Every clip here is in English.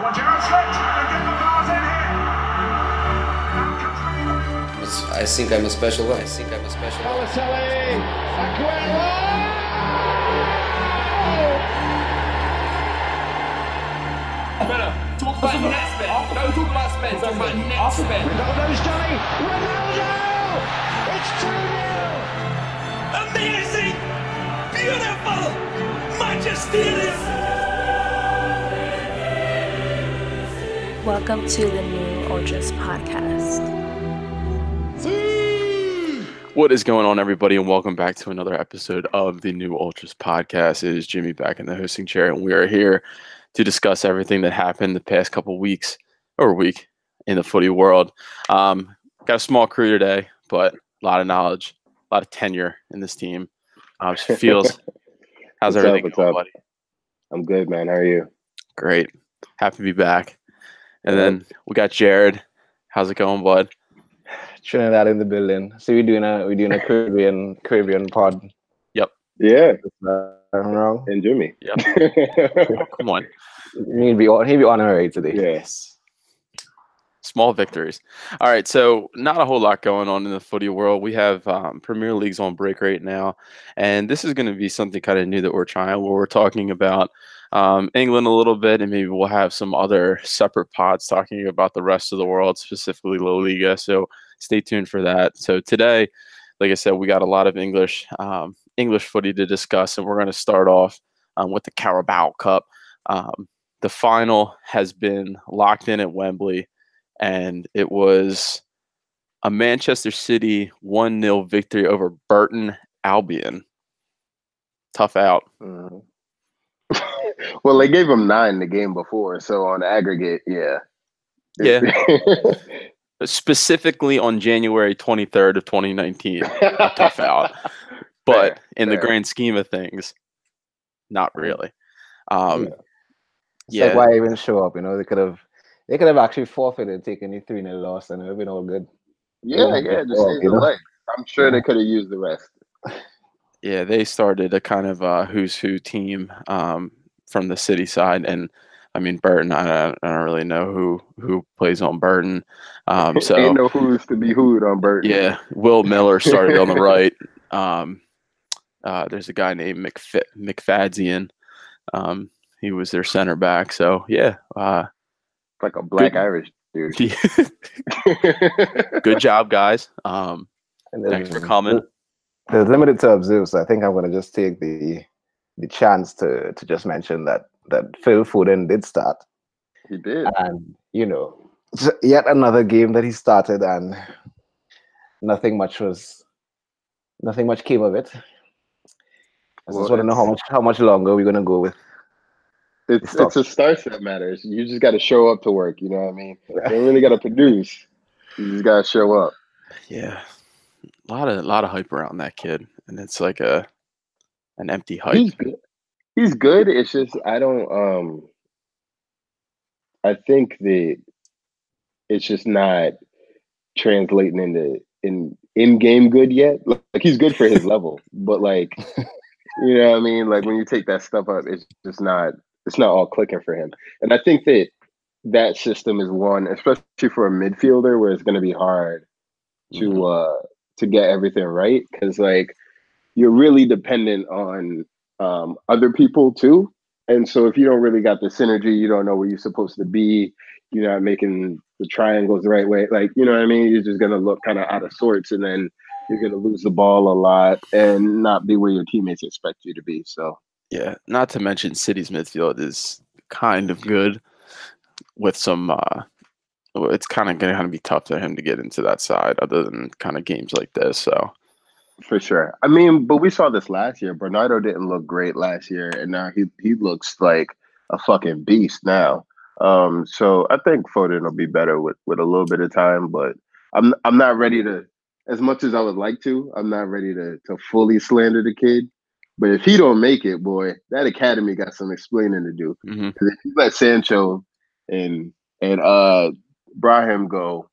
Well, Gerrard slipped and get the bars in here. I think I'm a special one. I think I'm a special one. Better talk about net spend. Don't talk about spend. Talk about net spend. Ronaldo's Johnny, Ronaldo! It's 2 Amazing, beautiful, majesterious. Welcome to the new Ultras podcast. What is going on, everybody, and welcome back to another episode of the New Ultras podcast. It is Jimmy back in the hosting chair, and we are here to discuss everything that happened the past couple weeks or week in the footy world. Um, got a small crew today, but a lot of knowledge, a lot of tenure in this team. Um, just feels. how's What's everything what's going, up? buddy? I'm good, man. How are you? Great, happy to be back. And then we got Jared. How's it going, bud? Trinidad in the building. So we're doing a we're doing a Caribbean Caribbean pod. Yep. Yeah, Uh, I'm wrong. and Jimmy. Yep. Come on. He'd be on- he'd be honorary today. yes. small victories. All right, so not a whole lot going on in the footy world. We have um, Premier League's on break right now, and this is going to be something kind of new that we're trying. Where we're talking about um, England a little bit, and maybe we'll have some other separate pods talking about the rest of the world, specifically La Liga. So stay tuned for that. So today, like I said, we got a lot of English um, English footy to discuss, and we're going to start off um, with the Carabao Cup. Um, the final has been locked in at Wembley and it was a Manchester City 1 0 victory over Burton Albion. Tough out. Mhm. Well, they gave him nine the game before, so on aggregate, yeah. Yeah. Specifically on January 23rd of 2019. A tough out. But Fair, in the grand scheme of things, not really. Um, It's yeah. like why even show up? You know, they could have they could have actually forfeited, taken the three 0 loss, and it would have been all good. yeah, yeah, just save the know? leg. I'm sure they could have used the rest. yeah, they started a kind of uh, who's who team um, from the city side, and I mean Burton. I don't, I don't really know who who plays on Burton. Um, so Ain't no who's to be who'd on Burton. yeah, Will Miller started on the right. Um, uh, there's a guy named McF- McFadzean. Um, he was their center back. So yeah, uh, like a black Good. Irish dude. good job, guys. Um, And thanks for there's- coming. There's limited to observe, so I think I'm gonna just take the the chance to to just mention that that Phil Foden did start, he did. and you know, yet another game that he started, and nothing much was nothing much came of it. I Well, just want to know how much how much longer we're gonna go with. It's it's a start that matters. You just got to show up to work. You know what I mean? You don't really got to produce. You just got to show up. Yeah, a lot of a lot of hype around that kid, and it's like a an empty hype. He's good. He's good. It's just I don't. Um, I think that it's just not translating into in in game good yet. Like he's good for his level, but like you know what I mean. Like when you take that stuff up, it's just not. It's not all clicking for him. And I think that that system is one, especially for a midfielder, where it's going to be hard to Mhm. uh to get everything right because like you're really dependent on um other people too and so if you don't really got the synergy you don't know where you're supposed to be you're not making the triangles the right way like you know what i mean you're just gonna look kind of out of sorts and then you're gonna lose the ball a lot and not be where your teammates expect you to be so Yeah, not to mention City's midfield is kind of good with some. Uh, it's kind of going to be tough for him to get into that side, other than kind of games like this. So For sure. I mean, but we saw this last year. Bernardo didn't look great last year, and now he he looks like a fucking beast now. Um, so I think Foden will be better with with a little bit of time, but I'm I'm not ready to. As much as I would like to, I'm not ready to to fully slander the kid. But if he don't make it, boy, that academy got some explaining to do. mhm. 'Cause if you let Sancho and and uh Brahim go,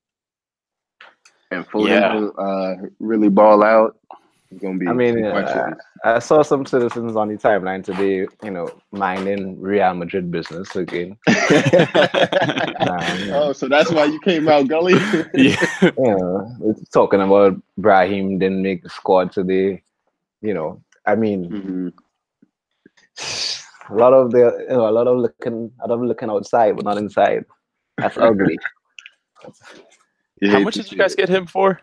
and Foden Yeah. uh, really ball out, It's gonna be. I mean, uh. I saw some citizens on the timeline today, you know, minding Real Madrid business again. Um, oh, so that's why you came out gully. yeah. you know, talking about Brahim didn't make the squad today. You know, I mean, Mhm. a lot of the, you know, a lot of looking, a lot of looking outside, but not inside. That's ugly. You How much did you guys it. get him for?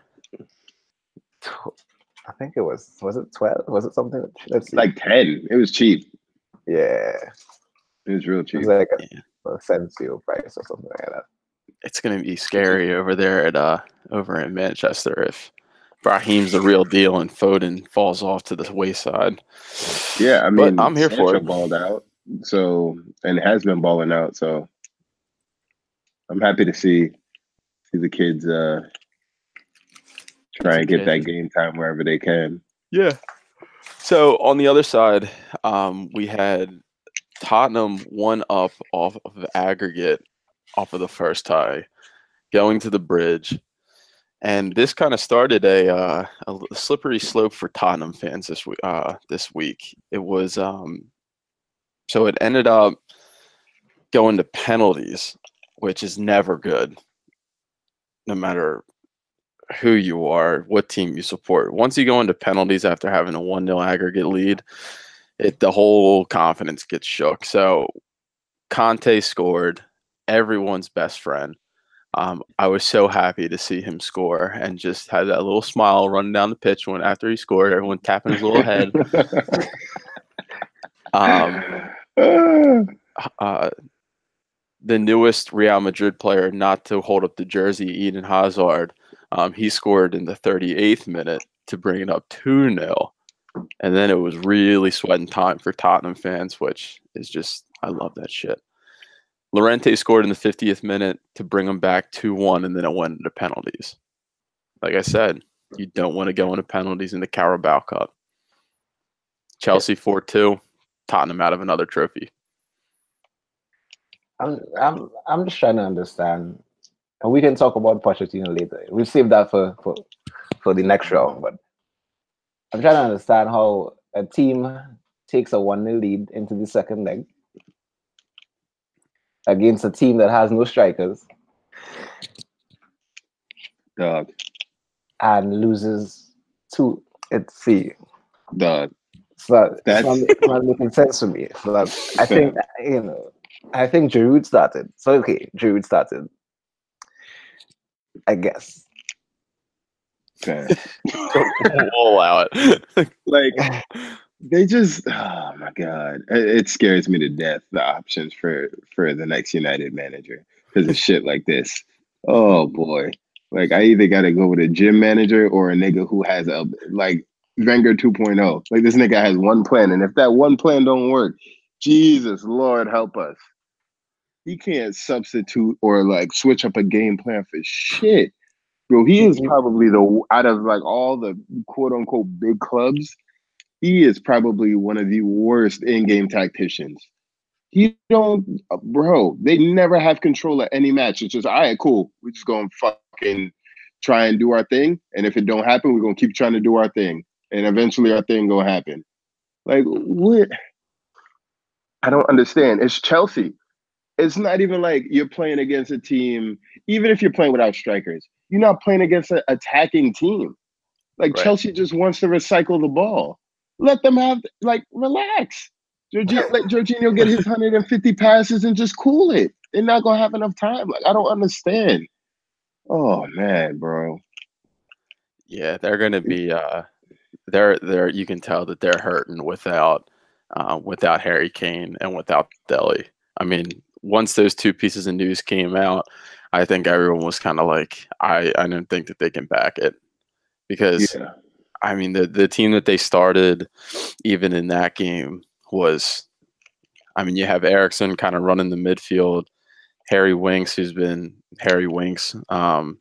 I think it was, was it twelve? Was it something? Let's see. Like ten. It was cheap. yeah, It was real it cheap. was like Yeah. a, Asensio price or something like that. It's gonna be scary over there at uh over in Manchester if Brahim's the real deal and Foden falls off to the wayside. Yeah, I But mean, I'm here for Sancho it. Balled out, so and has been balling out. So I'm happy to see see the kids uh try and get that game time wherever they can. Yeah. So on the other side, um, we had Tottenham one up off of aggregate off of the first tie, going to the bridge, and this kind of started a, uh, a slippery slope for Tottenham fans this week. Uh, this week, it was um, so it ended up going to penalties, which is never good, no matter who you are, what team you support. Once you go into penalties after having a 1 0 aggregate lead, it the whole confidence gets shook. So Kanté scored, everyone's best friend. Um, I was so happy to see him score and just had that little smile running down the pitch when after he scored, everyone tapping his little head. Um, uh, the newest Real Madrid player not to hold up the jersey, Eden Hazard, um, he scored in the 38th minute to bring it up 2 0. And then it was really sweating time for Tottenham fans, which is just, I love that shit. Llorente scored in the 50th minute to bring them back 2 1, and then it went into penalties. Like I said, you don't want to go into penalties in the Carabao Cup. Chelsea 4 2, Tottenham out of another trophy. I'm I'm I'm just trying to understand, and we can talk about Pochettino later. We'll save that for for, for the next round. But I'm trying to understand how a team takes a one 0 lead into the second leg against a team that has no strikers Dog, and loses two. Let's see. dog. So it's That's- not, it's not making sense to me. So I think you know, I think Giroud started. So okay, Giroud started. I guess. Man. we'll allow it. like they just oh my god it, it scares me to death the options for for the next united manager because of shit like this oh boy like i either gotta go with a gym manager or a nigga who has a like Wenger 2.0 like this nigga has one plan and if that one plan don't work jesus lord help us he can't substitute or like switch up a game plan for shit Bro, he is probably the out of like all the quote unquote big clubs, he is probably one of the worst in-game tacticians. He don't, uh, bro. They never have control of any match. It's just all right, cool. We're just gonna fucking try and do our thing, and if it don't happen, we're gonna keep trying to do our thing, and eventually our thing gonna happen. Like what? I don't understand. It's Chelsea. It's not even like you're playing against a team. Even if you're playing without strikers, you're not playing against an attacking team. Like Right. Chelsea just wants to recycle the ball. Let them have like relax. Jorginho, let Jorginho get his 150 passes and just cool it. They're not gonna have enough time. Like I don't understand. Oh man, bro. Yeah, they're going to be. Uh, they're they're. You can tell that they're hurting without uh, without Harry Kane and without Dele. I mean, once those two pieces of news came out, I think everyone was kind of like, I I don't think that they can back it because Yeah. I mean the the team that they started, even in that game, was. I mean, you have Eriksen kind of running the midfield. Harry Winks, who's been Harry Winks, um,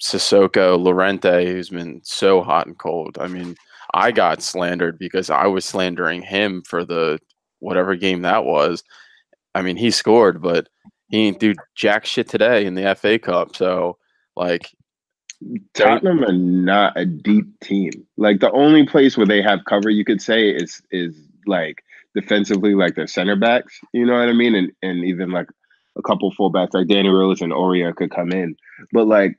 Sissoko, Llorente, who's been so hot and cold. I mean, I got slandered because I was slandering him for the whatever game that was. I mean, he scored, but he didn't do jack shit today in the FA Cup. So, like, Tottenham are not a deep team. Like the only place where they have cover, you could say, is is like defensively, like their center backs. You know what I mean? And and even like a couple fullbacks like Danny Rose and Aurier could come in. But like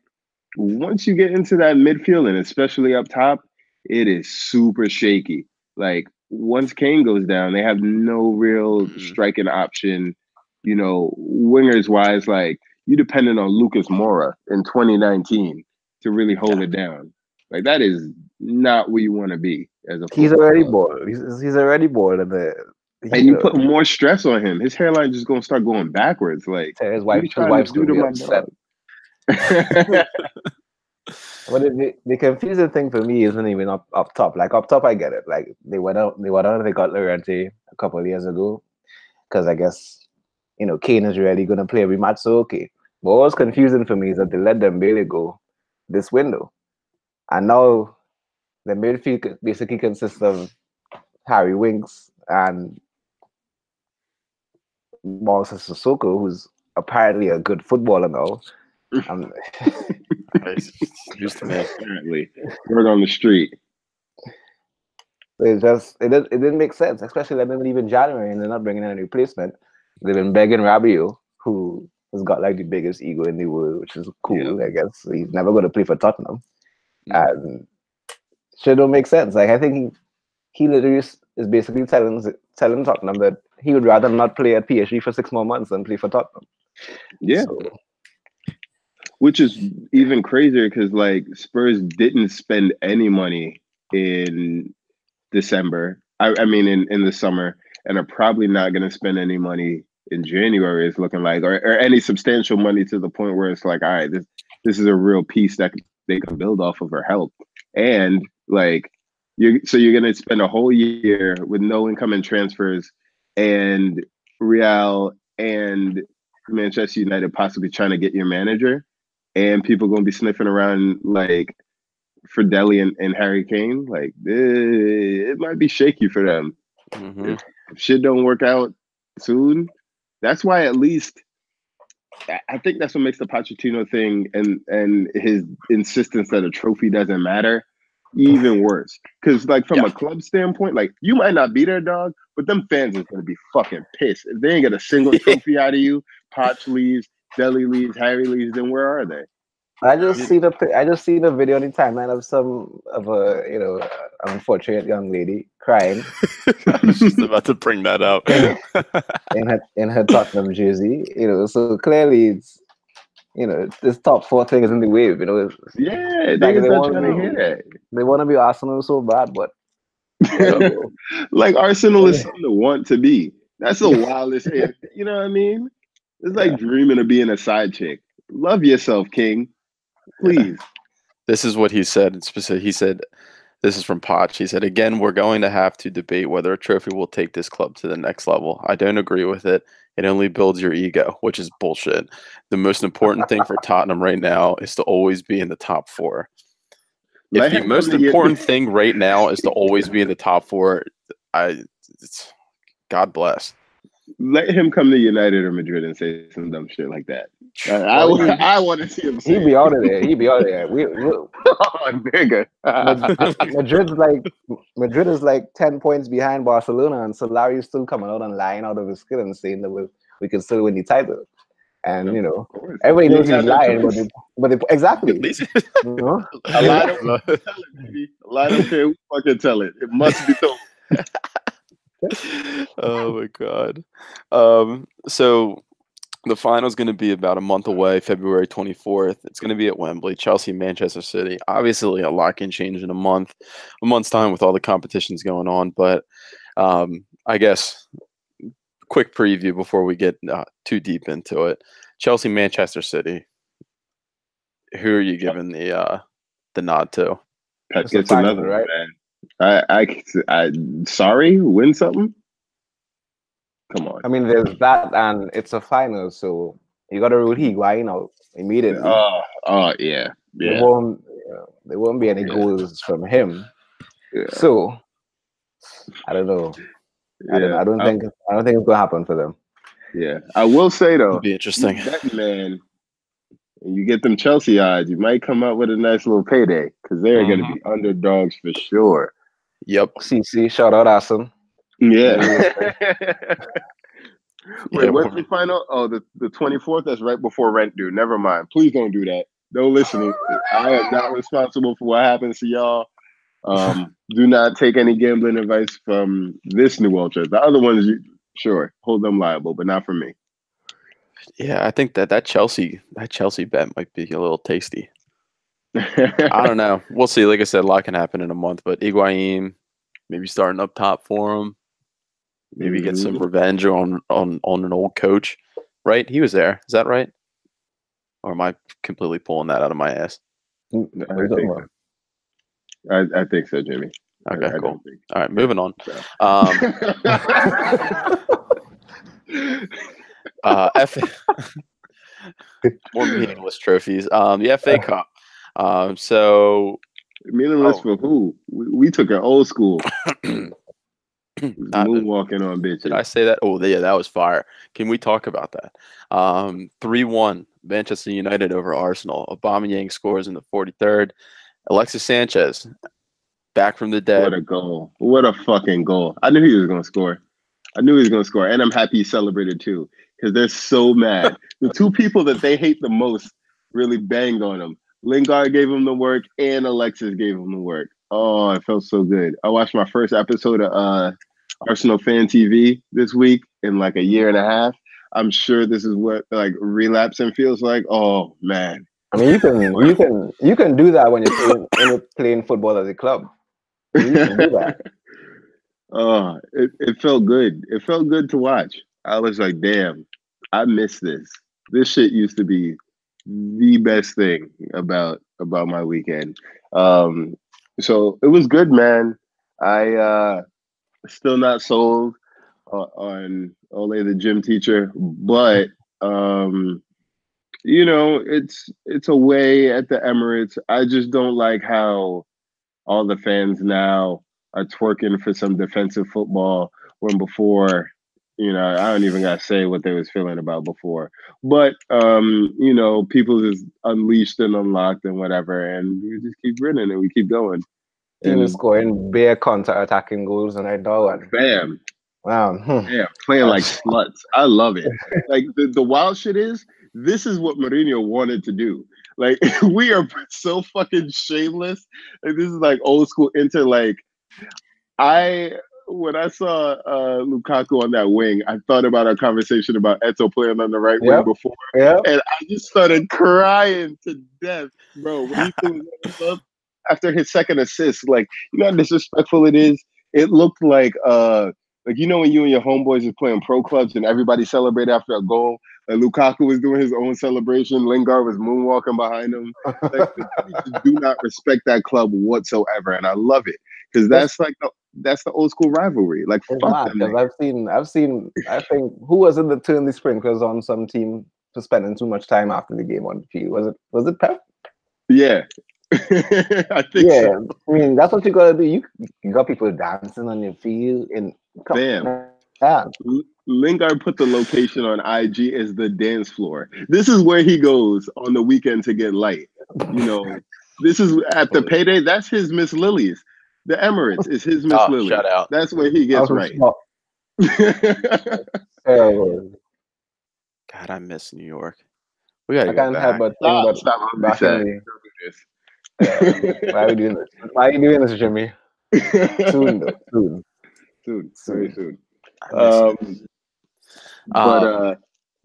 once you get into that midfield and especially up top, it is super shaky. Like once Kane goes down, they have no real Mhm. striking option. You know, wingers wise, like you dependent on Lucas Moura in 2019 to really hold it down. Like that is not where you want to be as a. He's already bored. He's, he's already bored, and the and you put more stress on him. His hairline just gonna start going backwards. Like his wife, his wife's do gonna to be my upset. But the, the- confusing thing for me isn't even up, up top. Like up top, I get it. Like they went out, they went out, and they got Llorente a couple of years ago, because I guess you know Kane is really going to play every match. So okay. But what was confusing for me is that they let Dembélé go this window, and now the midfield basically consists of Harry Winks and Moses Sissoko, who's apparently a good footballer now. Nice. Used to me. Apparently, word on the street. It just it didn't, it didn't make sense, especially letting them leave in January and they're not bringing in a replacement. They've been begging Rabiot, who has got like the biggest ego in the world, which is cool. I guess he's never going to play for Tottenham, and shit don't make sense. Like I think he, he literally is is basically telling telling Tottenham that he would rather not play at PSG for six more months than play for Tottenham. Yeah, So, which is even crazier because like Spurs didn't spend any money in December. I, I mean, in in the summer, and are probably not going to spend any money in January. It's looking like, or, or any substantial money to the point where it's like, all right, this this is a real piece that they can build off of or help. And like, you so you're going to spend a whole year with no incoming transfers, and Real and Manchester United possibly trying to get your manager, and people going to be sniffing around like for Dele and, and Harry Kane. Like eh, it might be shaky for them Mhm. if shit don't work out soon. That's why at least I- think that's what makes the Pochettino thing and and his insistence that a trophy doesn't matter even worse. Because like from a club standpoint, like you might not be their dog, but them fans is gonna be fucking pissed if they ain't get a single trophy out of you. Poch leaves, Dele leaves, Harry leaves. Then where are they? I just see the I just see the video on the timeline of some of a you know unfortunate young lady crying I was just about to bring that up. in her in her Tottenham jersey. You know, so clearly it's you know this top four thing is in the wave. You know, it's, Yeah, Like, they want to to- hear that. they want to be Arsenal so bad, but like Arsenal is something to want to be. That's the wildest. Eh, you know what I mean? It's like dreaming of being a side chick. Love yourself, King. Please. This is what he said. specific. He said, "This is from Poch." He said, "Again, we're going to have to debate whether a trophy will take this club to the next level. I don't agree with it. It only builds your ego, which is bullshit. The most important thing for Tottenham right now is to always be in the top four. If the most come to your- important thing right now is to always be in the top four, I, it's, God bless. Let him come to United or Madrid and say some dumb shit like that. I, I, Well, he- I want to see him say he'd be out of there. He'd be out of there. We, we, oh, nigga. Madrid's like Madrid is like ten points behind Barcelona, and Solari's still coming out and lying out of his skin and saying that we, we can still win the title. And you know, everybody knows ain't he's got no lying, but they, but they, exactly. At least, you know? A lot of tell it, baby. A lot of care who fucking tell it. It must be told. oh my god. Um, so the final is going to be about a month away, February 24th. It's going to be at Wembley, Chelsea, Manchester City. Obviously, a lot can change in a month, a month's time with all the competitions going on. But um, I guess quick preview before we get uh, too deep into it. Chelsea, Manchester City. Who are you giving the uh, the nod to? Pep It's gets another right? man. I, I, I, sorry, win something? Come on. I mean, there's that, and it's a final, so you got to rule Higuain out immediately. Oh, oh yeah, There won't uh, there won't be any Yeah. goals from him. yeah. So I don't know. I don't, yeah. I don't think I don't think it's gonna happen for them. Yeah, I will say though, It'll be interesting. that man, and you get them Chelsea odds, you might come up with a nice little payday because they're going to be underdogs for sure. Yep. CC, shout out Asim. Yeah. Wait, Yeah, what's the final? Oh, the the twenty fourth. That's right before rent due. Never mind. Please don't do that. No listening. I am not responsible for what happens to y'all. Um, do not take any gambling advice from this new ultra. The other ones, you sure hold them liable, but not from me. Yeah, I think that that Chelsea that Chelsea bet might be a little tasty. I don't know. We'll see. Like I said, a lot can happen in a month, but Higuain maybe starting up top for him. Maybe get some revenge on on on an old coach. Right? He was there. Is that right? Or am I completely pulling that out of my ass? I think so. I, I think so, Jimmy. Okay, I cool. don't think All right, moving on. so. Um, uh, F- more meaningless trophies. Um, the FA Cup. Um, so Meaningless Oh. for who? We, we took an old school. Moonwalking on bitches. Did I say that? Oh, yeah, that was fire. Can we talk about that? Um, 3 1, Manchester United over Arsenal. Aubameyang scores in the 43rd. Alexis Sanchez, back from the dead. What a goal. What a fucking goal. I knew he was going to score. I knew he was going to score. And I'm happy he celebrated too because they're so mad. the two people that they hate the most really banged on him. Lingard gave him the work and Alexis gave him the work. Oh, it felt so good. I watched my first episode of uh, Arsenal Fan TV this week in like a year and a half. I'm sure this is what like relapsing feels like. Oh man. I mean, you can you can you can do that when you're playing, when you're playing football at a club. You can do that. Oh, it, it felt good. It felt good to watch. I was like, damn, I miss this. This shit used to be the best thing about about my weekend. Um, so it was good, man. I uh still not sold on, Ole the gym teacher, but um you know, it's it's a way at the Emirates. I just don't like how all the fans now are twerking for some defensive football when before, you know, I don't even gotta say what they was feeling about before. But um, you know, people just unleashed and unlocked and whatever, and we just keep grinning and we keep going. And is scoring bare counter attacking goals, and I know it. bam, Wow. hmm. yeah, playing like sluts. I love it. Like the, the wild shit is, this is what Mourinho wanted to do. Like we are so fucking shameless. Like this is like old school Inter. Like I when I saw uh Lukaku on that wing, I thought about our conversation about Eto'o playing on the right Yep. wing before, Yeah. and I just started crying to death, bro. When he threw up after his second assist, like you know how disrespectful it is. It looked like uh like you know when you and your homeboys is playing pro clubs and everybody celebrate after a goal. Lukaku was doing his own celebration. Lingard was moonwalking behind him. Like do not respect that club whatsoever, and I love it because that's like the, that's the old school rivalry. Like fuck mad them. I've seen, I've seen, I think who was turned the sprinklers on some team for spending too much time after the game on the field? Was it was it Pep? Yeah, I think Yeah, so. I mean that's what you gotta do. You, you got people dancing on your field and come Bam. Yeah, Lingard put the location on IG as the dance floor. This is where he goes on the weekend to get light. You know, this is at the payday. That's his Miss Lilies. The Emirates is his Miss ah, Oh, Lily. shout out. That's where he gets right. God, I miss New York. We gotta I go can't back. help but think Stop, about stop. Don't be back sad. in the, yeah, why are we doing this? Why are you doing this, Jimmy? Soon, though, soon. soon, very soon. I it. Um, but Um, uh,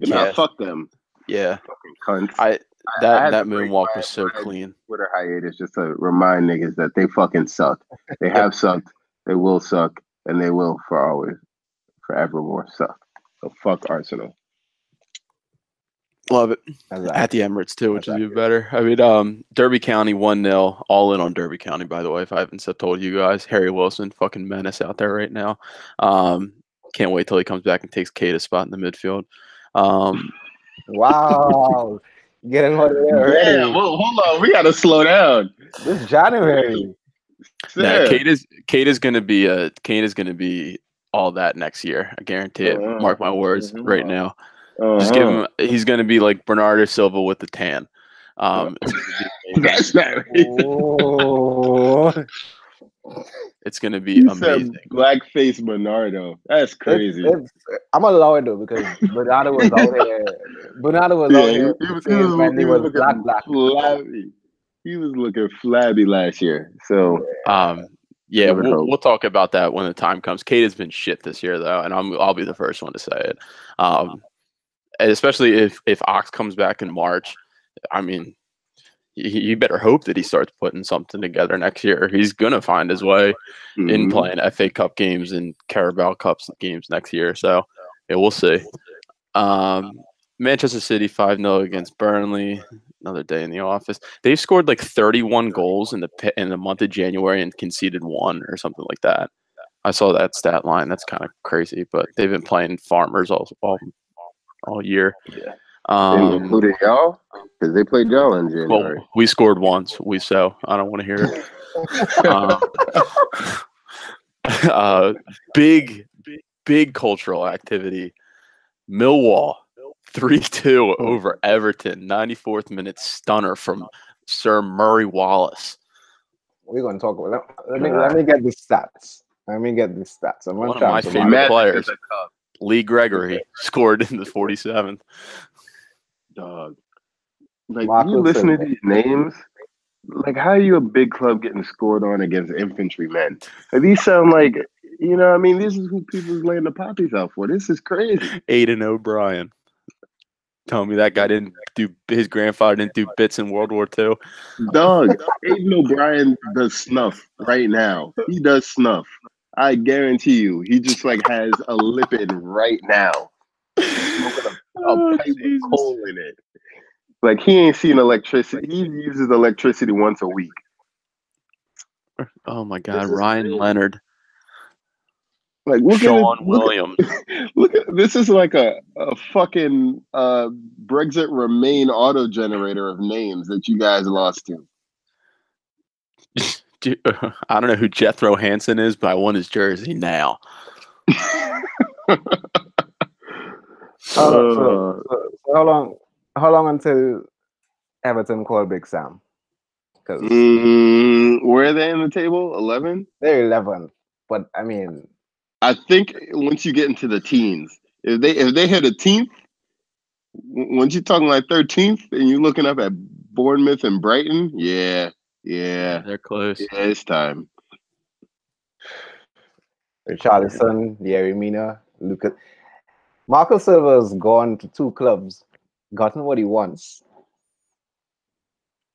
but yeah. nah, fuck them, yeah, fucking cunts. I I that had that moonwalk was so my clean. Twitter hiatus just to remind niggas that they fucking suck. They have sucked, they will suck, and they will for always, forevermore suck. So fuck Arsenal. Love it Exactly. at the Emirates too, which is even better. I mean, um, Derby County one 0 all in on Derby County. By the way, if I haven't said- told you guys, Harry Wilson, fucking menace out there right now. Um, can't wait till he comes back and takes Keita's spot in the midfield. Um, Wow, getting out there already. Damn, well, hold on, we gotta slow down. This January. Nah, Keita is Keita is gonna be a Keita is gonna be all that next year. I guarantee it. Uh-huh. Mark my words Mhm. right now. Just give Uh-huh. him. He's gonna be like Bernardo Silva with the tan. Um, it's gonna be amazing. That's not Oh, It's gonna be You said amazing. blackface Bernardo. That's crazy. It's, it's, I'm allow it though because Bernardo was out here. Bernardo was yeah, out he, here he was, he was, he he was was looking black, black. flabby. He was looking flabby last year. So Um, yeah, we'll, we'll talk about that when the time comes. Keita has been shit this year though, and I'm I'll be the first one to say it. Um, especially if if Ox comes back in March, I mean, you, you better hope that he starts putting something together next year. He's gonna find his way in mhm. playing FA Cup games and Carabao Cups games next year. So yeah, we'll see. Um, Manchester City 5 0 against Burnley. Another day in the office. They've scored like 31 goals in the in the month of January and conceded one or something like that. I saw that stat line. That's kind of crazy, but they've been playing farmers all all, all year. Yeah. Um, including y'all, because they played y'all in January. well, we scored once. We so I don't want to hear it. Um, uh, big, big cultural activity. Millwall, 3 2 over Everton. 94th minute stunner from Sir Murray Wallace. We're gonna talk about. Let, let me let me get the stats. Let me get the stats. I'm One of my favorite players. is a cup, Lee Gregory scored in the 47th. Dog. Like Marco you listen to these names, like how are you a big club getting scored on against infantrymen? Like, these sound like you know. I mean, this is who people's laying the poppies out for. This is crazy. Aiden O'Brien. Tell me that guy didn't do his grandfather didn't do bits in World War II. Dog, Aiden O'Brien does snuff right now. He does snuff. I guarantee you, he just like has a lipid right now. A, pipe Jesus. coal in it. Like he ain't seen electricity. He uses electricity once a week. Oh my God, Ryan crazy. Leonard, Like look Sean at it, Williams. look at this is like a, a fucking uh, Brexit Remain auto generator of names that you guys lost to. I don't know who Jethro Hansen is, but I want his jersey now. Oh, Uh, so, so, so how long? How long until Everton call Big Sam? Because mm, where are they in the table? Eleven. they're eleven, but I mean, I think once you get into the teens, if they if they hit a teenth, w- once you're talking like thirteenth, and you're looking up at Bournemouth and Brighton, yeah, yeah, They're close. yeah, it's time. Richarlison, Yerry Mina, Lucas. Marco Silva's gone to two clubs, gotten what he wants.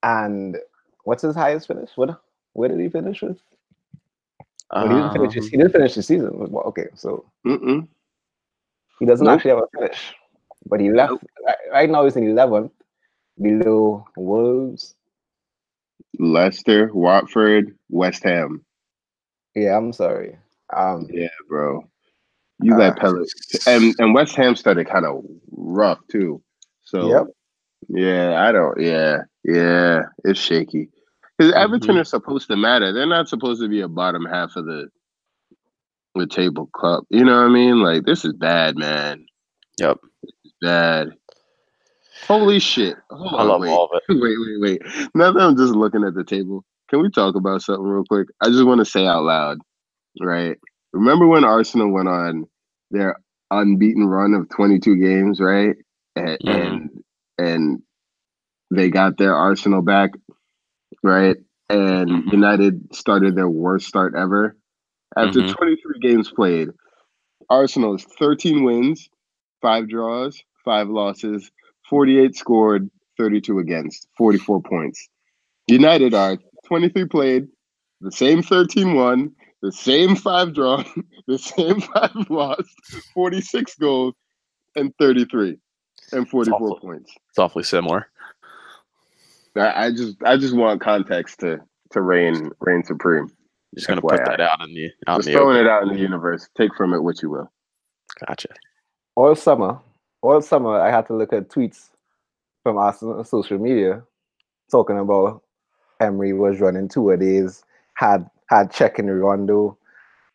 And what's his highest finish? What where did he finish with? Well, he didn't finish. his- He didn't finish the season. Well, okay, so Mm-mm. he doesn't Nope. actually have a finish. But he left. Right, right now, he's in eleventh, below Wolves. Leicester, Watford, West Ham. Yeah, I'm sorry. Um, Yeah, bro. You Uh, let Pellet and and West Ham started kind of rough too. So Yep. yeah, I don't. Yeah, yeah, it's shaky. Because Everton Mhm. are supposed to matter. They're not supposed to be a bottom half of the the table club. You know what I mean? Like this is bad, man. Yep. Bad. Holy shit! Hold I on, love wait, all of it. wait, wait, wait. Now that I'm just looking at the table, can we talk about something real quick? I just want to say out loud, right? Remember when Arsenal went on their unbeaten run of 22 games, right? And and, and they got their Arsenal back, right? And Mhm. United started their worst start ever. After Mhm. 23 games played, Arsenal is 13 wins, five draws, five losses, 48 scored, 32 against, 44 points. United are 23 played, the same 13 won, the same five drawn, the same five lost, 46 goals, and 33 and 44 awful. points. It's awfully similar. I, I just I just want context to to reign reign supreme. Just gonna put that out in the out Just in the throwing open. it out in the universe. Take from it what you will. Gotcha. all summer, all summer, I had to look at tweets from Arsenal social media talking about Emery was running two a days, had had checking Rondo.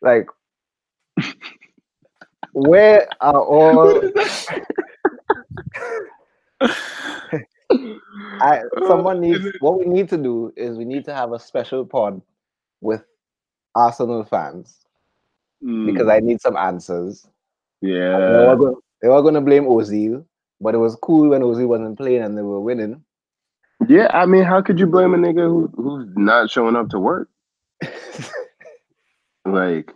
Like, where are all I someone needs what we need to do is we need to have a special pod with Arsenal fans because Mm, I need some answers. Yeah. they were going to blame Ozil, but it was cool when Ozil wasn't playing and they were winning. Yeah, I mean, how could you blame a nigga who, who's not showing up to work? Like,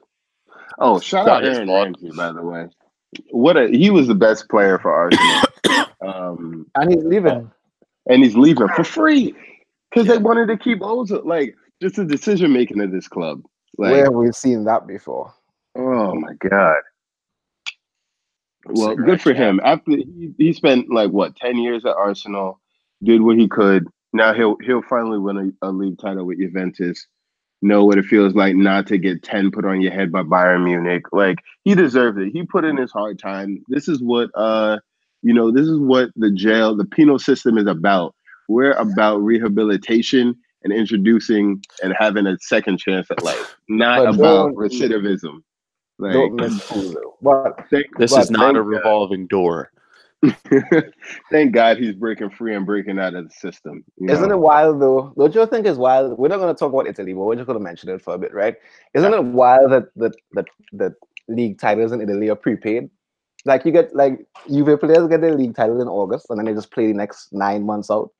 oh, shout Not out his Aaron fault. Ramsey, by the way. What a he was the best player for Arsenal, um, and he's leaving. and he's leaving for free because they wanted to keep Ozil. Like, just the decision making of this club. Like, Where have we seen that before? oh my god. Well, good for him. After he, he spent like what ten years at Arsenal, did what he could. Now he'll he'll finally win a, a league title with Juventus. Know what it feels like not to get ten put on your head by Bayern Munich. Like he deserved it. He put in his hard time. This is what uh you know. This is what the jail, the penal system is about. We're about rehabilitation and introducing and having a second chance at life, not But about don't- recidivism. Like, Don't miss Ozil. But thank, This But is not a thank God. revolving door. Thank God he's breaking free and breaking out of the system. Isn't know? it wild though? Don't you think it's wild? We're not going to talk about Italy, but we're just going to mention it for a bit, right? Isn't it wild that that that the league titles in Italy are prepaid? Like you get like Juve players get their league title in August, and then they just play the next nine months out.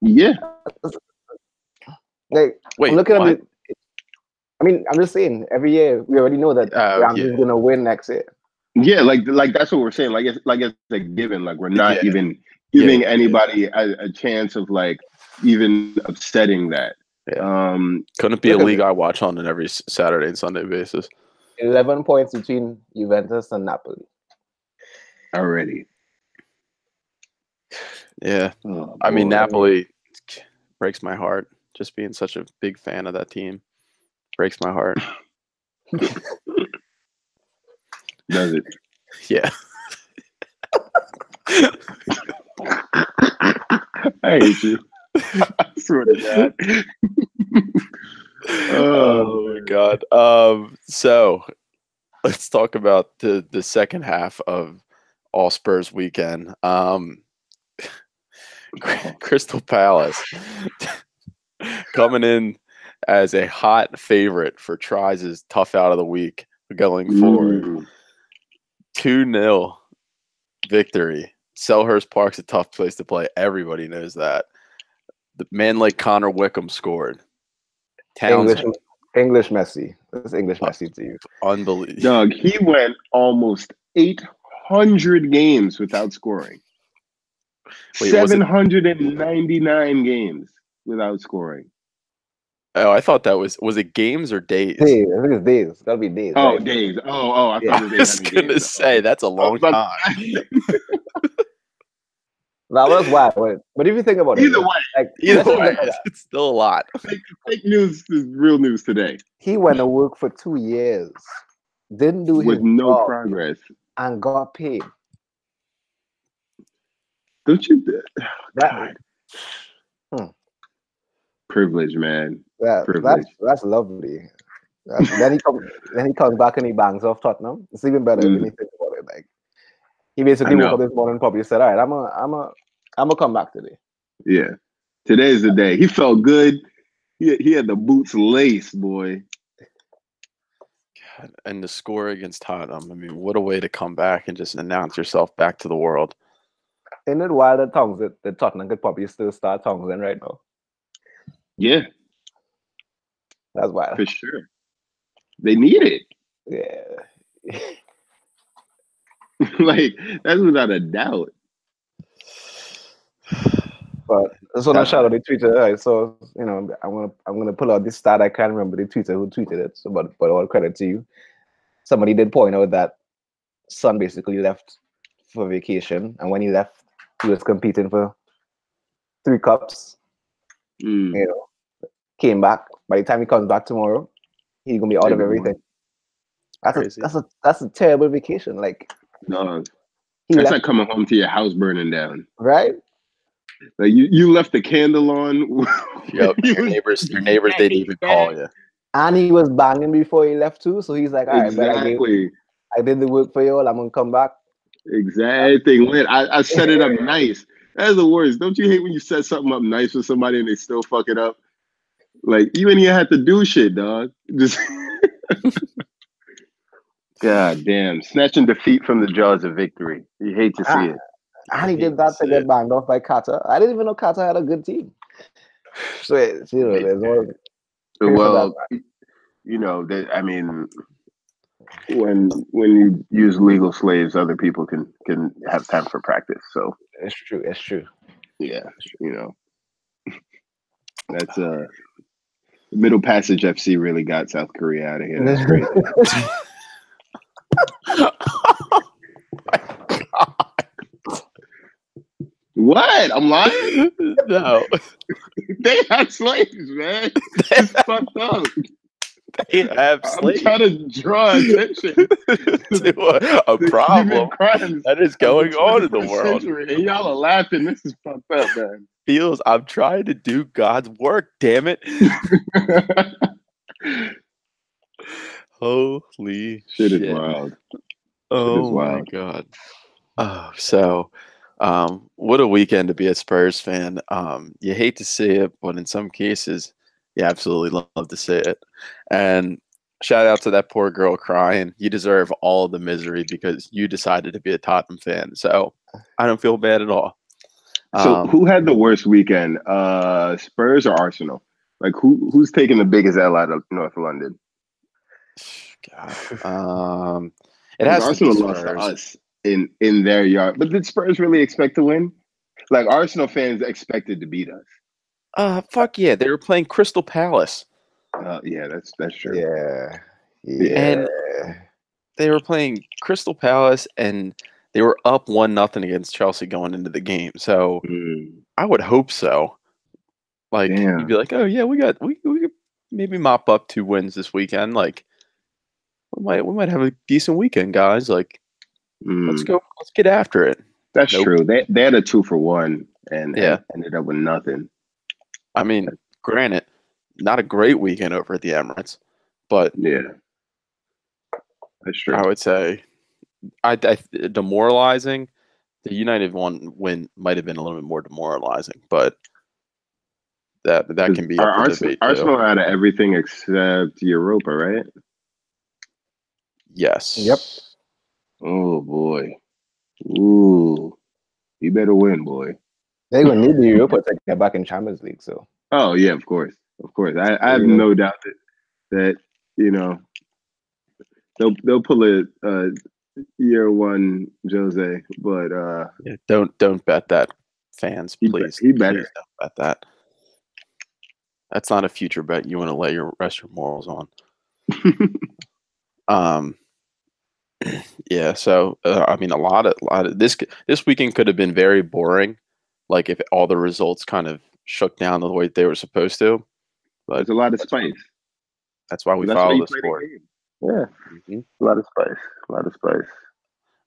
Yeah, Like Wait, I'm looking what? at it. I mean, I'm just saying. Every year, we already know that Oh, Ramsey's yeah. going to win next year. Yeah, like like that's what we're saying. Like it's like it's a given. Like we're not Yeah. even giving yeah, yeah. anybody a, a chance of like even upsetting that. Um, Couldn't be a league. I watch on an every Saturday and Sunday basis. Eleven points between Juventus and Napoli. already. Yeah, Oh, I mean boy. Napoli breaks my heart. Just being such a big fan of that team breaks my heart. does it? Yeah, I hate you. I swear to God. oh my god. Um, so let's talk about the the second half of All Spurs weekend. Um, Crystal Palace coming in as a hot favorite for Tries' is tough out of the week going forward. 2 0 victory. Selhurst Park's a tough place to play. Everybody knows that. The man like Connor Wickham scored. Towns English, English Messi. That's English Messi to you. unbelievable. Doug, he went almost 800 games without scoring. Wait, was it- 799 games without scoring. Oh, I thought that was was it games or days? Days. I think it's days. It's gotta be days. Oh, right? days. Oh, oh, I Yeah. thought I it was was gonna games. say that's a long about- time. That was wild. But, but if you think about Either it, way, like Either let's way, look it's still a lot. fake news is real news today he went to work for two years, didn't do his with no job, progress. and got paid. Don't you? That, God. Hmm. Privilege, man. that Privilege. that's that's lovely. That's, then he comes then he comes back and he bangs off Tottenham. It's even better when Mm. you think about it. Like he basically woke up this morning and probably said, All right, I'm a I'm a I'm gonna come back today. Yeah. Today's the day. He felt good. He, he had the boots laced, boy. God, And the score against Tottenham. I mean, what a way to come back and just announce yourself back to the world. Isn't it wild that Tongs that, that Tottenham could probably still start Tongs in right now? Yeah, That's wild. for sure. They need it. Yeah. like, that's without a doubt. But so now shout out the Twitter. Right, so you know, I'm gonna I'm gonna pull out this stat. I can't remember the Twitter who tweeted it. So, but but all credit to you. Somebody did point out that Son basically left for vacation, and when he left, he was competing for three cups. Mm. You know, came back. By the time he comes back tomorrow, he's gonna be out of everything. That's a, that's a that's a terrible vacation. Like No, he that's left, like coming home to your house burning down. right? Like you, you left the candle on. Yep. Your neighbors, your neighbors didn't even call you. And he was banging before he left too. So he's like, all right, but I, gave, exactly. I did the work for you all. I'm gonna come back. Exactly. Lit. I, I set it up nice. That's the worst. Don't you hate when you set something up nice for somebody and they still fuck it up? Like even you ain't even have to do shit, dog. Just God damn. Snatching defeat from the jaws of victory. You hate to see Ah. it. And he did that to get banged off by Carter. I didn't even know Carter had a good team. So, it's, you know, there's one. Pray Well, you know, that I mean when when you use legal slaves, other people can can have time for practice. So It's true. It's true. yeah, you know. That's uh Middle Passage FC really got South Korea out of here. That's great. Oh what? I'm lying? no, they had slaves, man. It's fucked up. They have I'm trying to draw attention to a, a problem that is going on in the world. century, and y'all are laughing. This is fucked up, man. Feels I'm trying to do God's work. Damn it! Holy Shit shit! is wild. Oh my wild. god. Oh, so um, what a weekend to be a Spurs fan. Um, you hate to see it, but in some cases, you absolutely love, love to see it. And shout out to that poor girl crying. You deserve all the misery because you decided to be a Tottenham fan. So I don't feel bad at all. So Um, who had the worst weekend? Uh Spurs or Arsenal? Like who who's taking the biggest L out of North London? God, um, it has to Arsenal lost to us in in their yard. But did Spurs really expect to win? Like Arsenal fans expected to beat us. Uh, fuck yeah, they were playing Crystal Palace. Uh, yeah, that's that's true. Yeah. Yeah. And they were playing Crystal Palace and they were up one nothing against Chelsea going into the game. So Mm. I would hope so. Like Damn. you'd be like, oh yeah, we got we we could maybe mop up two wins this weekend. Like we might we might have a decent weekend, guys. Like let's Mm. go, let's get after it. That's Nope. true. They they had a two for one and, and Yeah. ended up with nothing. I mean, granted, not a great weekend over at the Emirates, but Yeah. That's true. I would say I, I demoralizing. The United one win might have been a little bit more demoralizing, but that that can be up for Arsenal, debate. Arsenal out of everything except Europa, right? Yes. Yep. Oh boy. Ooh. You better win, boy. They're gonna need the Europa to get back in Champions League. So Oh yeah, of course. Of course. I, I have Yeah. no doubt that that, you know, they'll they'll pull a uh year one Jose, but uh Yeah, don't don't bet that, fans. He be- Please, he better. please don't bet that. That's not a future bet you want to lay your rest your morals on. Um, yeah. So uh, I mean, a lot of lot of this this weekend could have been very boring, like if all the results kind of shook down the way they were supposed to. But there's a lot of spice. that's why we That's why follow you the sport. game. Yeah. Mhm. A lot of spice. A lot of spice.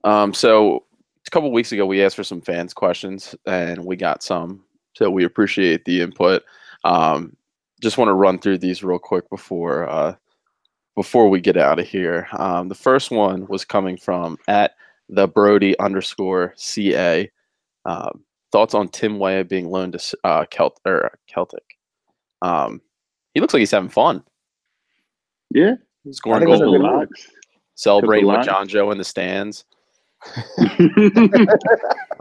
Um, so a couple weeks ago, we asked for some fans' questions, and we got some. So we appreciate the input. Um, just want to run through these real quick before uh, before we get out of here. Um, the first one was coming from at the Brody underscore ca. Um, thoughts on Tim Weah being loaned to uh, Celt or Celtic? Um, he looks like he's having fun, Yeah. scoring think it's a goals, celebrating with. John Joe in the stands.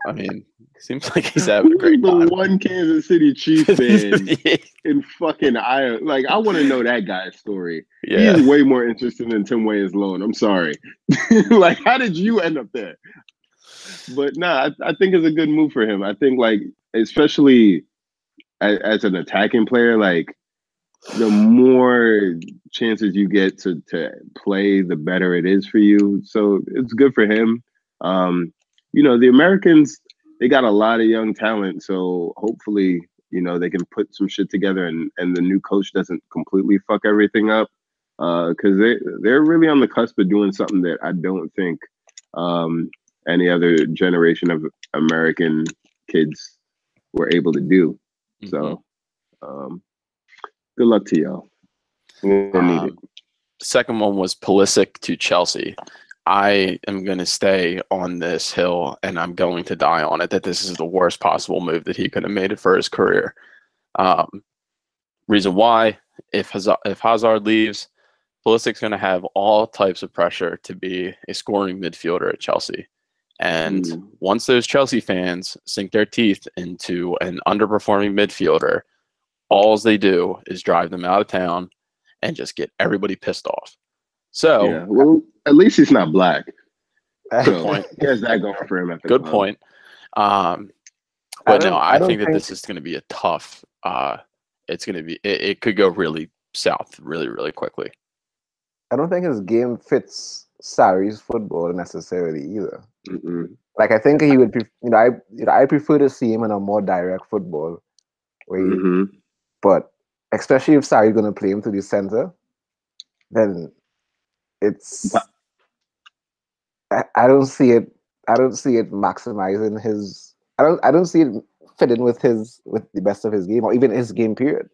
I mean, seems like he's having a great the time. one Kansas City Chiefs fan in fucking Iowa. Like, I want to know that guy's story. yeah, He's way more interesting than Tim Weah's loan. I'm sorry. like, how did you end up there? But nah, I, I think it's a good move for him. I think, like, especially as, as an attacking player, like, the more chances you get to to play, the better it is for you. So it's good for him. Um, you know, the Americans they got a lot of young talent, so hopefully, you know, they can put some shit together and and the new coach doesn't completely fuck everything up. Uh, because they they're really on the cusp of doing something that I don't think um any other generation of American kids were able to do. So um good luck to y'all. We're gonna need it. Um, second one was Pulisic to Chelsea. I am going to stay on this hill and I'm going to die on it that this is the worst possible move that he could have made it for his career. Um, reason why, if Hazard, if Hazard leaves, Pulisic's going to have all types of pressure to be a scoring midfielder at Chelsea. And Mm. once those Chelsea fans sink their teeth into an underperforming midfielder, all they do is drive them out of town and just get everybody pissed off. So, Yeah. Well, at least he's not black. So point. he has that going for him. At the good club. point. Um, I but no, I, I don't think that this is going to be a tough. Uh, it's going to be. It, it could go really south, really, really quickly. I don't think his game fits Sarri's football necessarily either. Mm-mm. Like I think he would, pref- you know, I you know, I prefer to see him in a more direct football, he, Mhm. but especially if Sarri's going to play him to the center, then it's But- I, I don't see it. I don't see it maximizing his. I don't. I don't see it fitting with his with the best of his game or even his game period.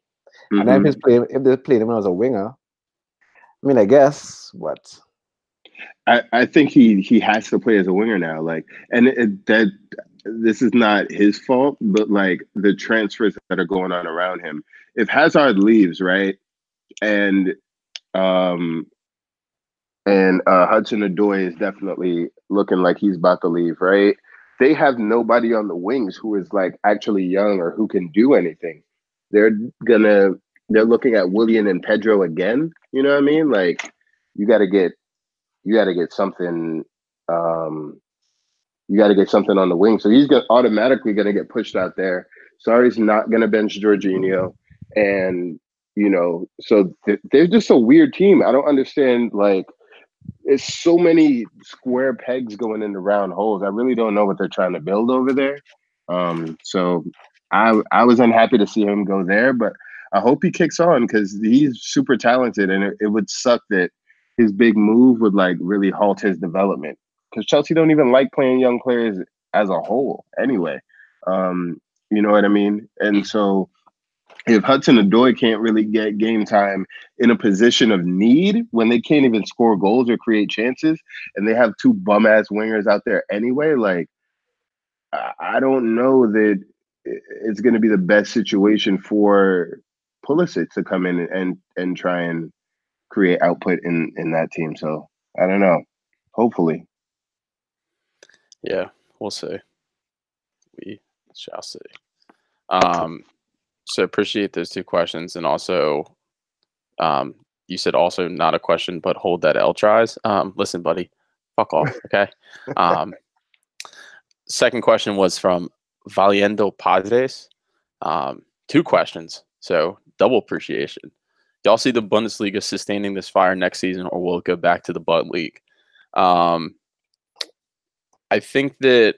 And then if he's playing, if they're playing him as a winger, I mean, I guess, but I, I think he he has to play as a winger now. Like, and it, that this is not his fault, but like the transfers that are going on around him. If Hazard leaves, right, and um, and uh, Hudson Odoi is definitely looking like he's about to leave, right? They have nobody on the wings who is like actually young or who can do anything. They're gonna they're looking at Willian and Pedro again. You know what I mean? Like, you got to get you got to get something. Um, you got to get something on the wing. So he's got automatically going to get pushed out there. Sarri's not going to bench Jorginho, and you know, so th- they're just a weird team. I don't understand. Like, it's so many square pegs going into round holes. I really don't know what they're trying to build over there. Um, so I I was unhappy to see him go there, but I hope he kicks on because he's super talented, and it, it would suck that his big move would like really halt his development because Chelsea don't even like playing young players as a whole anyway. Um, you know what I mean? And so if Hudson Odoi can't really get game time in a position of need when they can't even score goals or create chances, and they have two bum ass wingers out there anyway, like I I don't know that it's going to be the best situation for Pulisic to come in and and try and create output in in that team. So I don't know. Hopefully, Yeah, we'll see. We shall see. Um, so appreciate those two questions, and also, um, you said also not a question, but hold that L tries. Um, listen, buddy, fuck off, okay? um, second question was from Valiendo Padres. Um, two questions, so double appreciation. Y'all see the Bundesliga sustaining this fire next season, or will it go back to the Bud League? Um, I think that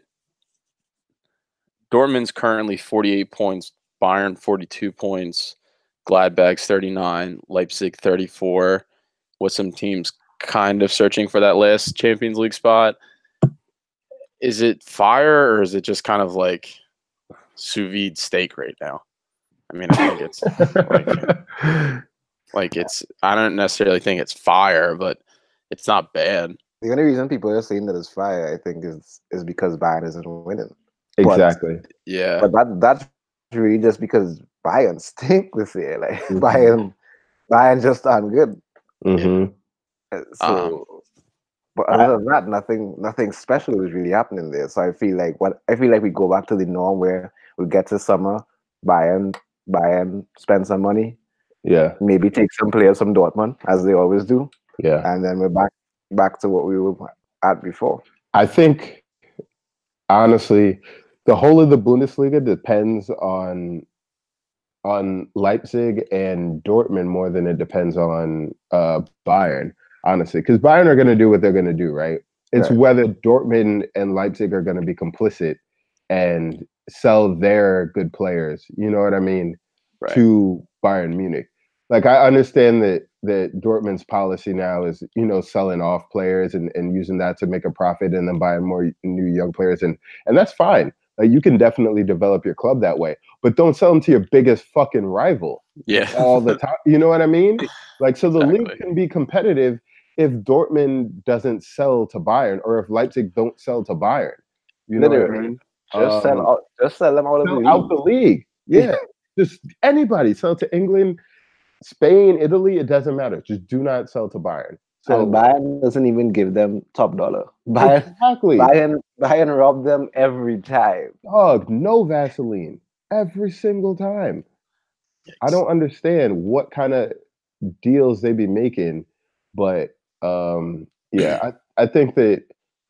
Dortmund's currently 48 points, Bayern 42 points, Gladbach's 39, Leipzig 34, with some teams kind of searching for that last Champions League spot. Is it fire or is it just kind of like sous vide steak right now? I mean, I think it's like, like it's. I don't necessarily think it's fire, but it's not bad. the only reason people are saying that it's fire, I think, is is because Bayern isn't winning. But- exactly. Yeah, But that that's really just because Bayern stink this year. Like Mhm. Bayern, Bayern just aren't good. hmm Uh, So, Um, but other than that, nothing nothing special is really happening there. So I feel like what I feel like we go back to the norm where we get to summer, Bayern, Bayern spend some money, Yeah, maybe take some players from Dortmund as they always do, yeah. and then we're back back to what we were at before. I think honestly, the whole of the Bundesliga depends on on Leipzig and Dortmund more than it depends on uh, Bayern. Honestly, because Bayern are going to do what they're going to do, right? It's Right. whether Dortmund and Leipzig are going to be complicit and sell their good players. You know what I mean? Right. To Bayern Munich. Like I understand that that Dortmund's policy now is, you know, selling off players and, and using that to make a profit and then buying more new young players and and that's fine. Like you can definitely develop your club that way, but don't sell them to your biggest fucking rival yeah. all the time. You know what I mean? Like so the league can be competitive if Dortmund doesn't sell to Bayern or if Leipzig don't sell to Bayern. You know what I Literally. mean? Just sell Um, out, just sell them out of the league. out the league. Yeah. Just anybody sell to England, Spain, Italy, it doesn't matter. Just do not sell to Bayern. So and Bayern doesn't even give them top dollar. Bayern, exactly. Bayern, Bayern rob them every time. Dog, no Vaseline every single time. I don't understand what kind of deals they be making, but um, yeah, I, I think that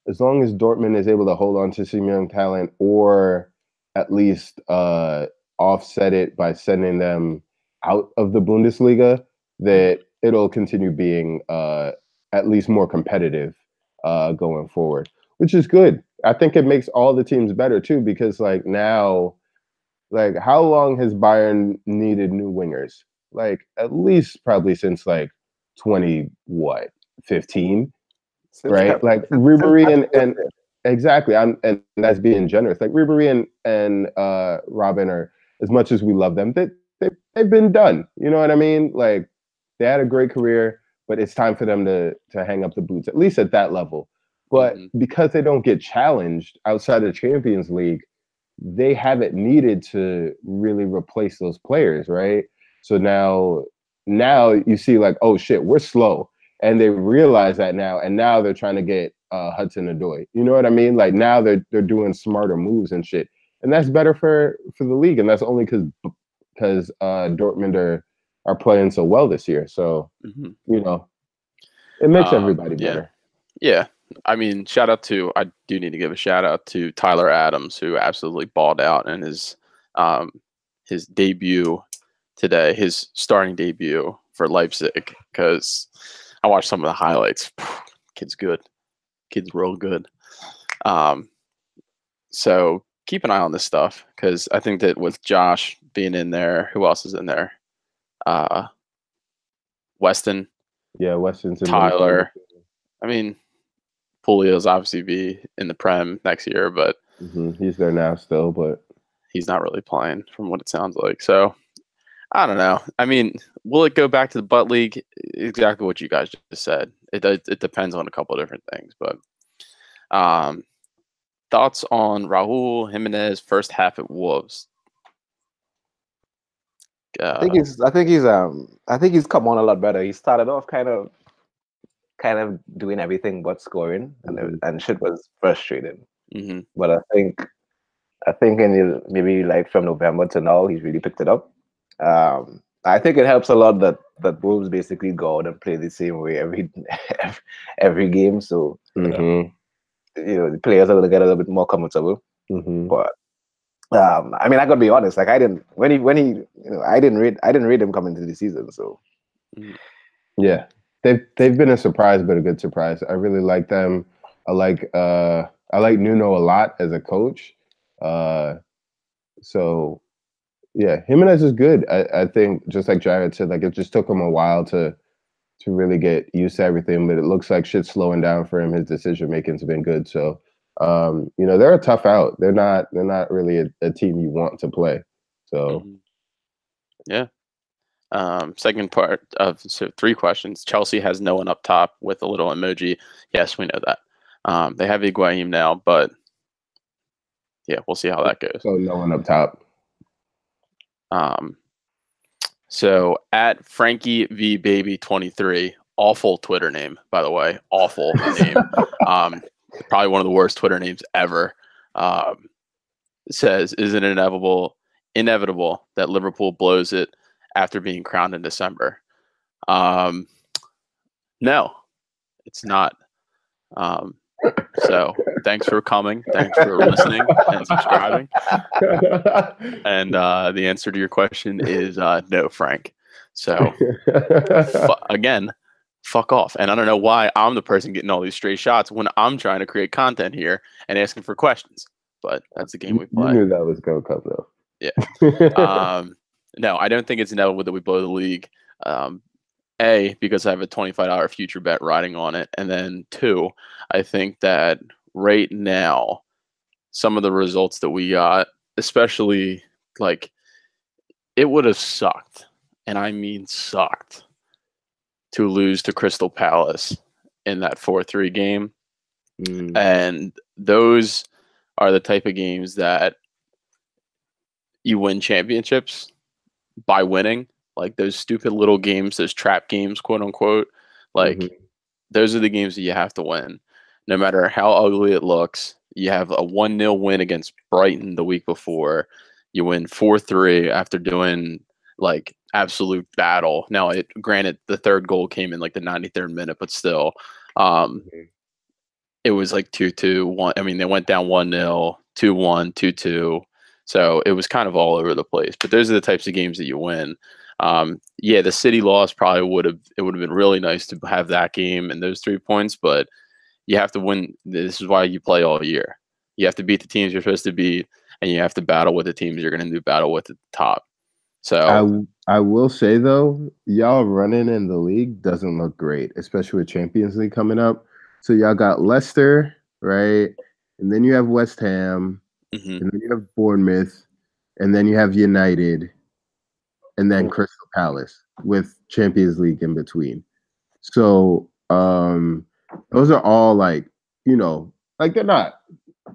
as long as Dortmund is able to hold on to some young talent or at least uh, offset it by sending them out of the Bundesliga, that it'll continue being uh, at least more competitive uh, going forward, which is good. I think it makes all the teams better too, because like now, like how long has Bayern needed new wingers? Like at least probably since like 20 what 15 right? Like Ribery and, and exactly, I'm and that's being generous. Like Ribery and and uh, Robben are as much as we love them, they, they they've been done. You know what I mean? Like they had a great career, but it's time for them to to hang up the boots, at least at that level. But Mhm. because they don't get challenged outside of the Champions League, they haven't needed to really replace those players, right? So now now you see like, oh shit, we're slow and they realize that now, and now they're trying to get uh, Hudson Odoi. You know what I mean? Like now they're they're doing smarter moves and shit, and that's better for for the league, and that's only because because uh, Dortmund are are playing so well this year. So Mhm. you know, it makes Um, everybody yeah. better. Yeah. I mean, shout out to I do need to give a shout out to Tyler Adams who absolutely balled out in his um his debut today, his starting debut for Leipzig because I watched some of the highlights. Kid's good. Kid's real good. Um so keep an eye on this stuff because I think that with Josh being in there, who else is in there? Uh Weston, Yeah, Weston's in Tyler. I mean, Julio's obviously be in the Prem next year, but Mhm, He's there now still, but he's not really playing from what it sounds like. So I don't know. I mean, will it go back to the butt league? Exactly what you guys just said. It it depends on a couple of different things, but um, thoughts on Raul Jimenez first half at Wolves? I Uh, think he's. I think he's. Um. I think he's come on a lot better. He started off kind of, kind of doing everything but scoring, and it- and shit was frustrating. mhm. But I think, I think in the, maybe like from November to now, he's really picked it up. Um. I think it helps a lot that that Wolves basically go out and play the same way every every, every game. So mhm, you know the players are going to get a little bit more comfortable. mhm. But um, I mean, I gotta be honest. Like I didn't when he when he you know I didn't read I didn't read him coming into the season. So Yeah, they've they've been a surprise, but a good surprise. I really like them. I like uh I like Nuno a lot as a coach. Uh, so yeah, Jimenez is good. I, I think just like Jared said, like it just took him a while to to really get used to everything, but it looks like shit's slowing down for him. His decision making's been good. So um, you know, they're a tough out. They're not they're not really a, a team you want to play. So Mhm. Yeah. Um, second part of so three questions. Chelsea has no one up top with a little emoji. Yes, we know that. Um, they have Higuain now, but yeah, we'll see how that goes. so no one up top. Um, so at Frankie V Baby twenty three, awful Twitter name by the way, awful name. Um, probably one of the worst Twitter names ever. Um, says, "Is it inevitable inevitable that Liverpool blows it after being crowned in December?" Um, no, it's not. Um, so thanks for coming. Thanks for listening and subscribing. And uh, the answer to your question is uh, no, Frank. So fu- again, fuck off. And I don't know why I'm the person getting all these straight shots when I'm trying to create content here and asking for questions. But that's the game we You play. knew that was gonna come though. Yeah. um, no, I don't think it's inevitable that we blow the league. Um, a because I have a twenty-five dollar future bet riding on it, and then two, I think that right now, some of the results that we got, especially like, it would have sucked, and I mean sucked, to lose to Crystal Palace in that four three game, Mm. and those are the type of games that you win championships by winning. Like those stupid little games, those trap games, quote unquote. Like Mhm. those are the games that you have to win. No matter how ugly it looks, you have a 1 0 win against Brighton the week before. You win 4 3 after doing like absolute battle. Now, it granted, the third goal came in like the 93rd minute, but still, um, Mhm. it was like 2 2. One, I mean, they went down 1 0, 2 1, 2 2. So it was kind of all over the place. But those are the types of games that you win. Um, yeah, the city loss probably would have it would have been really nice to have that game and those three points, but you have to win. This is why you play all year. You have to beat the teams you're supposed to beat, and you have to battle with the teams you're going to do battle with at the top. So I, I will say though, y'all running in the league doesn't look great, especially with Champions League coming up. So y'all got Leicester, right? And then you have West Ham, mhm. and then you have Bournemouth, and then you have United, and then Crystal Palace with Champions League in between. So um those are all like, you know, like they're not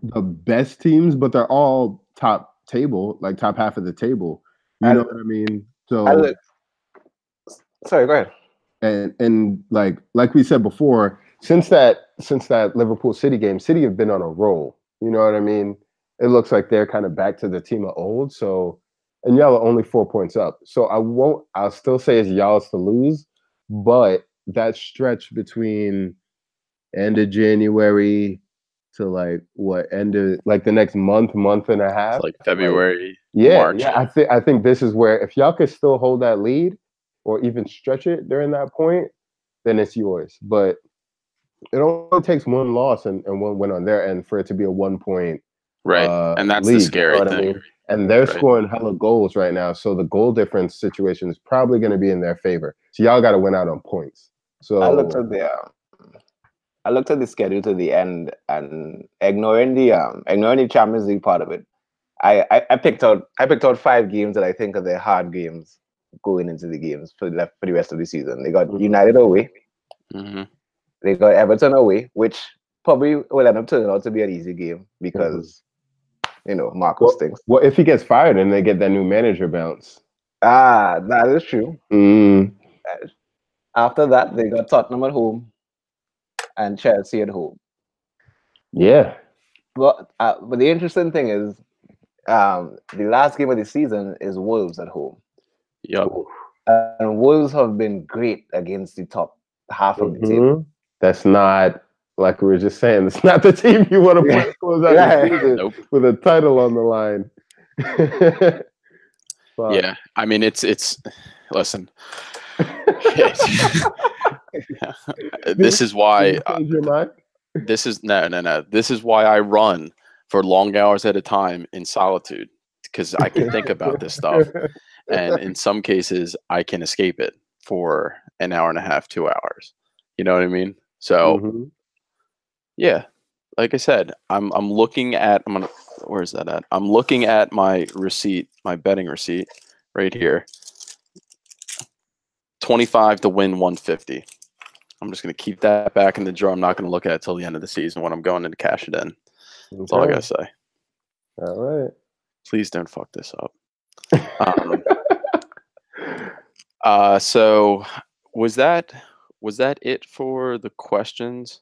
the best teams, but they're all top table, like top half of the table. You I- know what I mean? So I look, sorry, go ahead. and and like like we said before, since that since that Liverpool City game, City have been on a roll. You know what I mean? It looks like they're kind of back to the team of old. So and y'all are only four points up. So I won't I'll still say it's y'all's to lose, but that stretch between end of January to like what end of like the next month, month and a half. like February, Yeah, March. yeah. I think I think this is where if y'all could still hold that lead or even stretch it during that point, then it's yours. But it only takes one loss and, and one win on their end for it to be a one point right? uh, and that's lead, the you know scary what I mean? And they're Right. scoring hella goals right now. So the goal difference situation is probably gonna be in their favor. So y'all gotta win out on points. So I looked at the um, I looked at the schedule to the end and ignoring the um ignoring the Champions League part of it. I, I, I picked out I picked out five games that I think are the hard games going into the games for the for the rest of the season. They got Mhm. United away, hmm they got Everton away, which probably will end up turning out to be an easy game because you know Marcos well, thinks. well, if he gets fired and they get that new manager bounce. Ah, that is true. Mm, After that, they got Tottenham at home and Chelsea at home. yeah. But uh, but the interesting thing is, um, the last game of the season is Wolves at home, Yep. and Wolves have been great against the top half of the table. Mhm. That's not like we were just saying. It's not the team you want to play to close out Yeah. the season Nope. with a title on the line. Yeah. I mean, it's it's. Listen. this is why Did you change your this is no no no. This is why i run for long hours at a time in solitude because i can think about this stuff and in some cases i can escape it for an hour and a half two hours. You know what i mean? So Mhm. yeah. Like i said i'm i'm looking at i'm gonna where's that at? I'm looking at my receipt my betting receipt right here. 25 to win 150 i'm just going to keep that back in the drawer. I'm not going to look at it till the end of the season when i'm going in to cash it in. That's all i gotta say. All right. please don't fuck this up. Um, uh so was that was that it for the questions?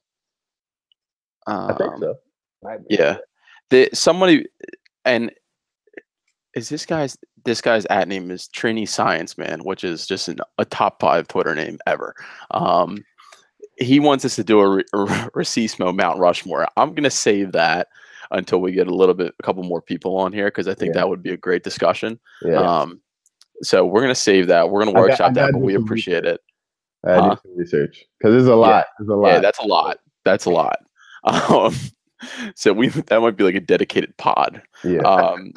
Um, I think so. Might yeah. The somebody and is this guy's this guy's at name is Trini Science Man, which is just an, a top five Twitter name ever. Um, he wants us to do a, re- a Racismo Mount Rushmore. I'm gonna save that until we get a little bit, a couple more people on here because I think Yeah. that would be a great discussion. Yeah. Um, so we're gonna save that. We're gonna I got- workshop that, but we appreciate it. I huh? do some research because there's a lot. There's a lot. Yeah, that's a lot. That's a lot. Um, so we that might be like a dedicated pod. yeah. Um,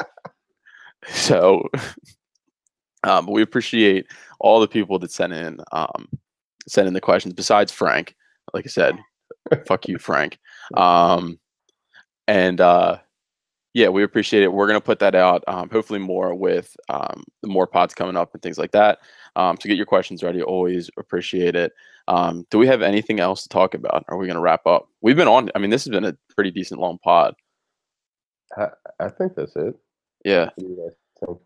so, um, we appreciate all the people that sent in, um, sent in the questions. Besides Frank, like I said, fuck you, Frank. Um, and uh, Yeah, we appreciate it. We're gonna put that out. Um, hopefully more with um, the more pods coming up and things like that. Um, to get your questions ready, always appreciate it. Um, do we have anything else to talk about? Are we gonna wrap up? We've been on. I mean, this has been a pretty decent long pod. I, I think that's it. Yeah. What do you guys think?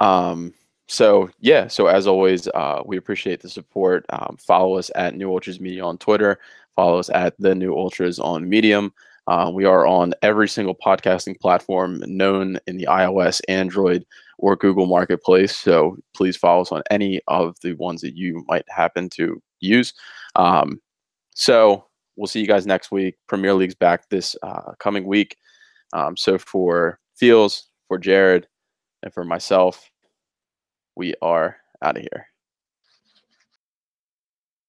Um, so yeah, so as always, uh, we appreciate the support. Um, follow us at New Ultras Media on Twitter. Follow us at the New Ultras on Medium. Uh, we are on every single podcasting platform known in the iOS, Android, or Google Marketplace. So please follow us on any of the ones that you might happen to use. Um, so we'll see you guys next week. Premier League's back this uh, coming week. Um, so for Feels, for Jared, and for myself, we are out of here.